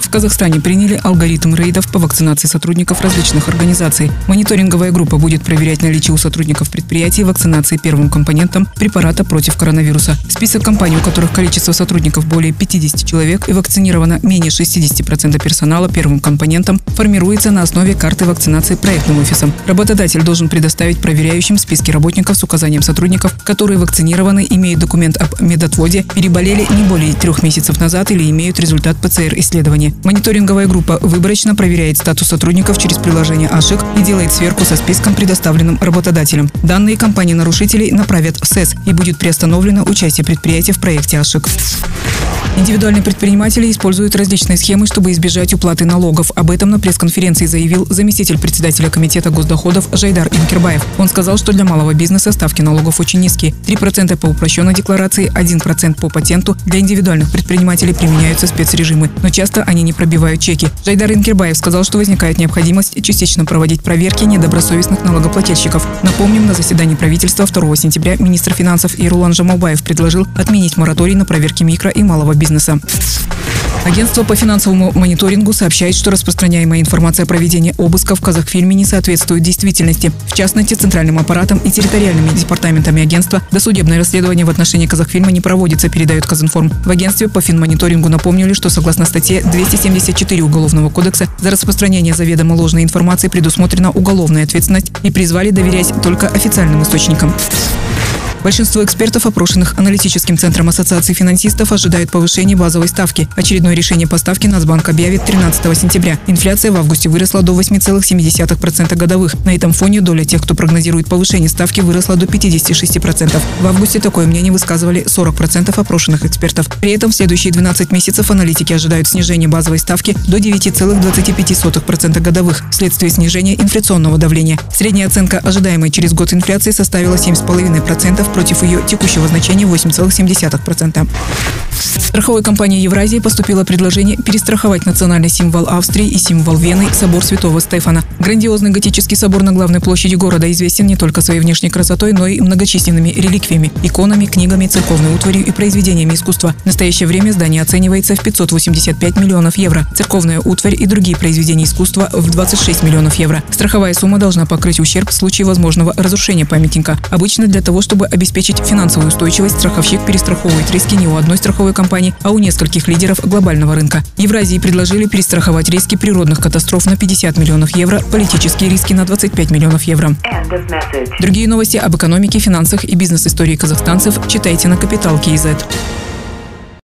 В Казахстане приняли алгоритм рейдов по вакцинации сотрудников различных организаций. Мониторинговая группа будет проверять наличие у сотрудников предприятий вакцинации первым компонентом препарата против коронавируса. Список компаний, у которых количество сотрудников более 50 человек и вакцинировано менее 60% персонала первым компонентом, формируется на основе карты вакцинации проектным офисом. Работодатель должен предоставить проверяющим списки работников с указанием сотрудников, которые вакцинированы, имеют документ об медотводе, переболели не более трех месяцев назад или имеют результат ПЦР-исследования. Мониторинговая группа выборочно проверяет статус сотрудников через приложение АШИК и делает сверку со списком, предоставленным работодателем. Данные компании-нарушителей направят в СЭС и будет приостановлено участие предприятия в проекте АШИК. Индивидуальные предприниматели используют различные схемы, чтобы избежать уплаты налогов. Об этом на пресс-конференции заявил заместитель председателя Комитета госдоходов Жайдар Инкербаев. Он сказал, что для малого бизнеса ставки налогов очень низкие. 3% по упрощенной декларации, 1% по патенту. Для индивидуальных предпринимателей применяются спецрежимы, но часто они не пробивают чеки. Жайдар Инкербаев сказал, что возникает необходимость частично проводить проверки недобросовестных налогоплательщиков. Напомним, на заседании правительства 2 сентября министр финансов Ирулан Жамалбаев предложил отменить мораторий на проверки микро и малого бизнеса. Агентство по финансовому мониторингу сообщает, что распространяемая информация о проведении обыска в Казахфильме не соответствует действительности. В частности, центральным аппаратом и территориальными департаментами агентства досудебное расследование в отношении Казахфильма не проводится, передает Казинформ. В агентстве по финмониторингу напомнили, что согласно статье 274 Уголовного кодекса за распространение заведомо ложной информации предусмотрена уголовная ответственность и призвали доверять только официальным источникам. Большинство экспертов, опрошенных аналитическим центром Ассоциации финансистов, ожидают повышения базовой ставки. Очередное решение по ставке Нацбанк объявит 13 сентября. Инфляция в августе выросла до 8,7% годовых. На этом фоне доля тех, кто прогнозирует повышение ставки, выросла до 56%. В августе такое мнение высказывали 40% опрошенных экспертов. При этом в следующие 12 месяцев аналитики ожидают снижения базовой ставки до 9,25% годовых вследствие снижения инфляционного давления. Средняя оценка ожидаемой через год инфляции составила 7,5% против ее текущего значения 8,7%. Страховой компании Евразии поступило предложение перестраховать национальный символ Австрии и символ Вены – собор Святого Стефана. Грандиозный готический собор на главной площади города известен не только своей внешней красотой, но и многочисленными реликвиями, иконами, книгами, церковной утварью и произведениями искусства. В настоящее время здание оценивается в 585 миллионов евро, церковная утварь и другие произведения искусства в 26 миллионов евро. Страховая сумма должна покрыть ущерб в случае возможного разрушения памятника. Обычно для того, чтобы обеспечить финансовую устойчивость, страховщик перестраховывает риски не у одной страховой компании, а у нескольких лидеров глобального рынка. Евразии предложили перестраховать риски природных катастроф на 50 миллионов евро, политические риски на 25 миллионов евро. Другие новости об экономике, финансах и бизнес-истории казахстанцев читайте на Капитал Киезет.